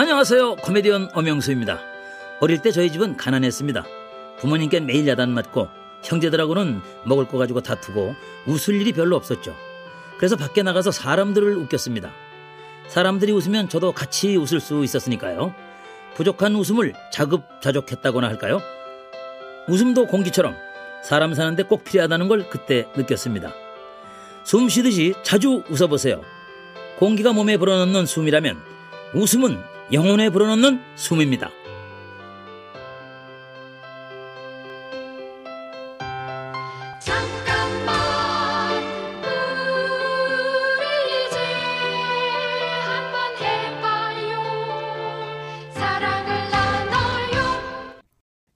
안녕하세요. 코미디언 엄영수입니다. 어릴 때 저희 집은 가난했습니다. 부모님께 매일 야단 맞고 형제들하고는 먹을 거 가지고 다투고 웃을 일이 별로 없었죠. 그래서 밖에 나가서 사람들을 웃겼습니다. 사람들이 웃으면 저도 같이 웃을 수 있었으니까요. 부족한 웃음을 자급자족했다거나 할까요? 웃음도 공기처럼 사람 사는데 꼭 필요하다는 걸 그때 느꼈습니다. 숨 쉬듯이 자주 웃어보세요. 공기가 몸에 불어넣는 숨이라면 웃음은 영혼에 불어넣는 숨입니다. 잠깐만 우리 이제 한번 해봐요 사랑을 나눠요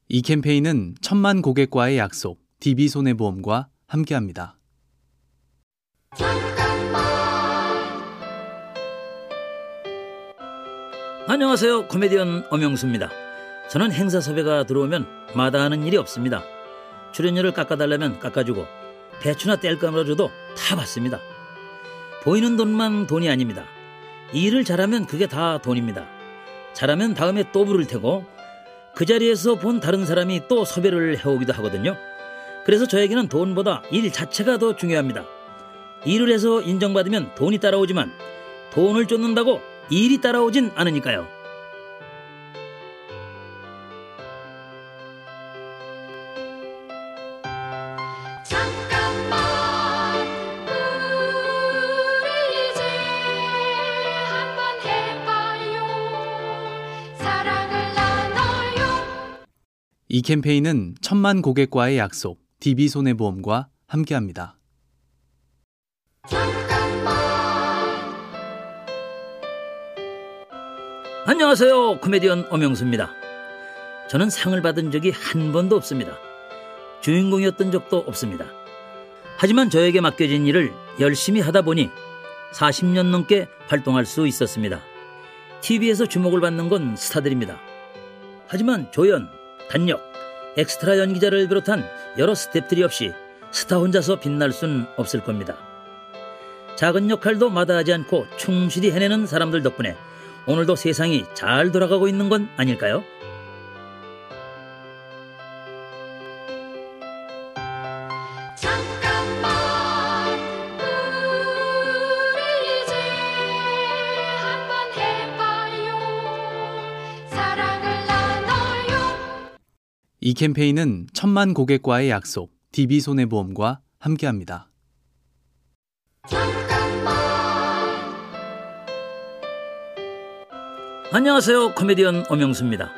이 캠페인은 천만 고객과의 약속, DB손해보험과 함께합니다. 안녕하세요. 코미디언 엄영수입니다. 저는 행사 섭외가 들어오면 마다하는 일이 없습니다. 출연료를 깎아달라면 깎아주고 대추나 뗄감으로 줘도 다 받습니다. 보이는 돈만 돈이 아닙니다. 일을 잘하면 그게 다 돈입니다. 잘하면 다음에 또 부를 테고 그 자리에서 본 다른 사람이 또 섭외를 해오기도 하거든요. 그래서 저에게는 돈보다 일 자체가 더 중요합니다. 일을 해서 인정받으면 돈이 따라오지만 돈을 쫓는다고 일이 따라오진 않으니까요. 잠깐만 우리 이제 한번 해봐요 사랑을 나눠요 이 캠페인은 천만 고객과의 약속, DB손해보험과 함께합니다. 안녕하세요. 코미디언 엄영수입니다. 저는 상을 받은 적이 한 번도 없습니다. 주인공이었던 적도 없습니다. 하지만 저에게 맡겨진 일을 열심히 하다 보니 40년 넘게 활동할 수 있었습니다. TV에서 주목을 받는 건 스타들입니다. 하지만 조연, 단역, 엑스트라 연기자를 비롯한 여러 스탭들이 없이 스타 혼자서 빛날 순 없을 겁니다. 작은 역할도 마다하지 않고 충실히 해내는 사람들 덕분에 오늘도 세상이 잘 돌아가고 있는 건 아닐까요? 잠깐만 우리 이제 한번 해봐요 사랑을 나눠요 이 캠페인은 천만 고객과의 약속, DB손해보험과 함께합니다. 안녕하세요. 코미디언 엄영수입니다.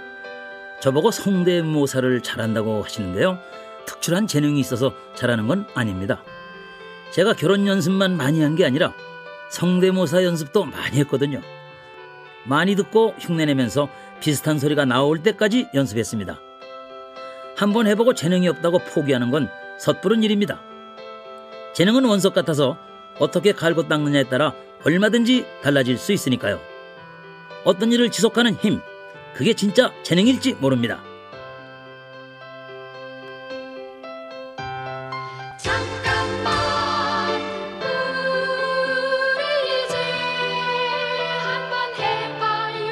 저보고 성대모사를 잘한다고 하시는데요. 특출한 재능이 있어서 잘하는 건 아닙니다. 제가 결혼 연습만 많이 한 게 아니라 성대모사 연습도 많이 했거든요. 많이 듣고 흉내내면서 비슷한 소리가 나올 때까지 연습했습니다. 한번 해보고 재능이 없다고 포기하는 건 섣부른 일입니다. 재능은 원석 같아서 어떻게 갈고 닦느냐에 따라 얼마든지 달라질 수 있으니까요. 어떤 일을 지속하는 힘, 그게 진짜 재능일지 모릅니다. 잠깐만 우리 이제 한번 해봐요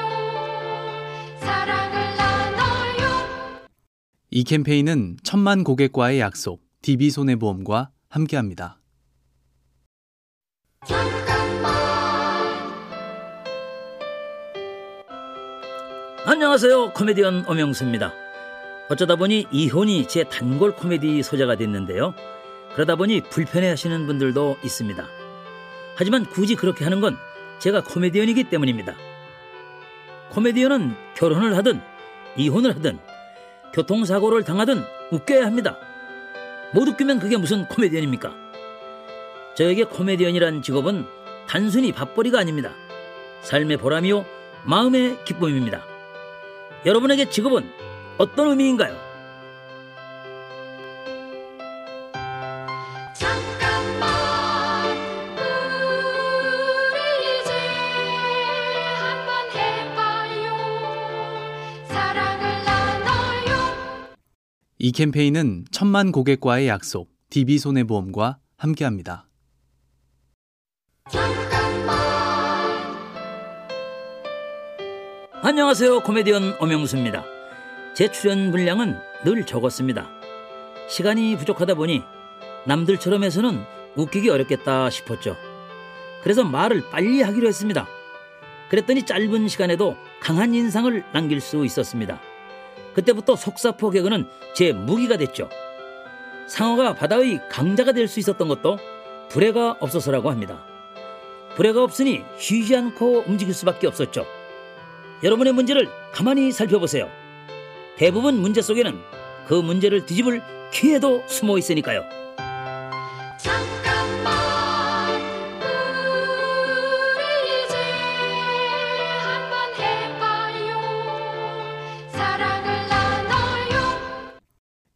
사랑을 나눠요 이 캠페인은 천만 고객과의 약속, DB손해보험과 함께합니다. 안녕하세요. 코미디언 엄영수입니다. 어쩌다 보니 이혼이 제 단골 코미디 소재가 됐는데요. 그러다 보니 불편해 하시는 분들도 있습니다. 하지만 굳이 그렇게 하는 건 제가 코미디언이기 때문입니다. 코미디언은 결혼을 하든 이혼을 하든 교통사고를 당하든 웃겨야 합니다. 못 웃기면 그게 무슨 코미디언입니까? 저에게 코미디언이란 직업은 단순히 밥벌이가 아닙니다. 삶의 보람이요, 마음의 기쁨입니다. 여러분에게 직업은 어떤 의미인가요? 잠깐만 우리 이제 한번 해봐요 사랑을 나눠요 이 캠페인은 천만 고객과의 약속, DB손해보험과 함께합니다. 안녕하세요. 코미디언 엄영수입니다. 제 출연 분량은 늘 적었습니다. 시간이 부족하다 보니 남들처럼 해서는 웃기기 어렵겠다 싶었죠. 그래서 말을 빨리 하기로 했습니다. 그랬더니 짧은 시간에도 강한 인상을 남길 수 있었습니다. 그때부터 속사포 개그는 제 무기가 됐죠. 상어가 바다의 강자가 될 수 있었던 것도 불해가 없어서라고 합니다. 불해가 없으니 쉬지 않고 움직일 수밖에 없었죠. 여러분의 문제를 가만히 살펴보세요. 대부분 문제 속에는 그 문제를 뒤집을 기회도 숨어 있으니까요. 잠깐만 우리 이제 한번 해봐요 사랑을 나눠요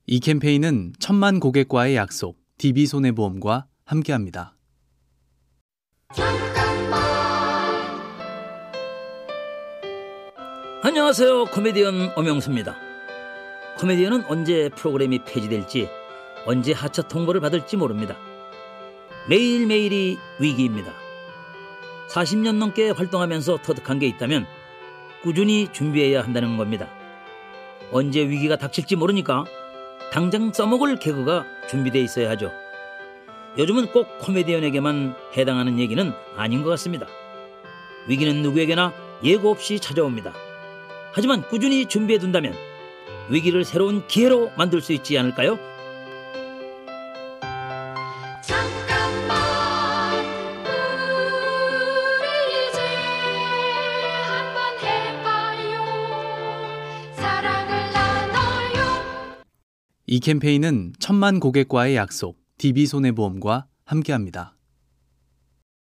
이 캠페인은 천만 고객과의 약속, DB손해보험과 함께합니다. 안녕하세요. 코미디언 엄영수입니다. 코미디언은 언제 프로그램이 폐지될지, 언제 하차 통보를 받을지 모릅니다. 매일매일이 위기입니다. 40년 넘게 활동하면서 터득한 게 있다면 꾸준히 준비해야 한다는 겁니다. 언제 위기가 닥칠지 모르니까 당장 써먹을 개그가 준비되어 있어야 하죠. 요즘은 꼭 코미디언에게만 해당하는 얘기는 아닌 것 같습니다. 위기는 누구에게나 예고 없이 찾아옵니다. 하지만 꾸준히 준비해 둔다면 위기를 새로운 기회로 만들 수 있지 않을까요? 잠깐만 우리 이제 한번 해봐요 사랑을 나눠요 이 캠페인은 천만 고객과의 약속, DB손해보험과 함께합니다.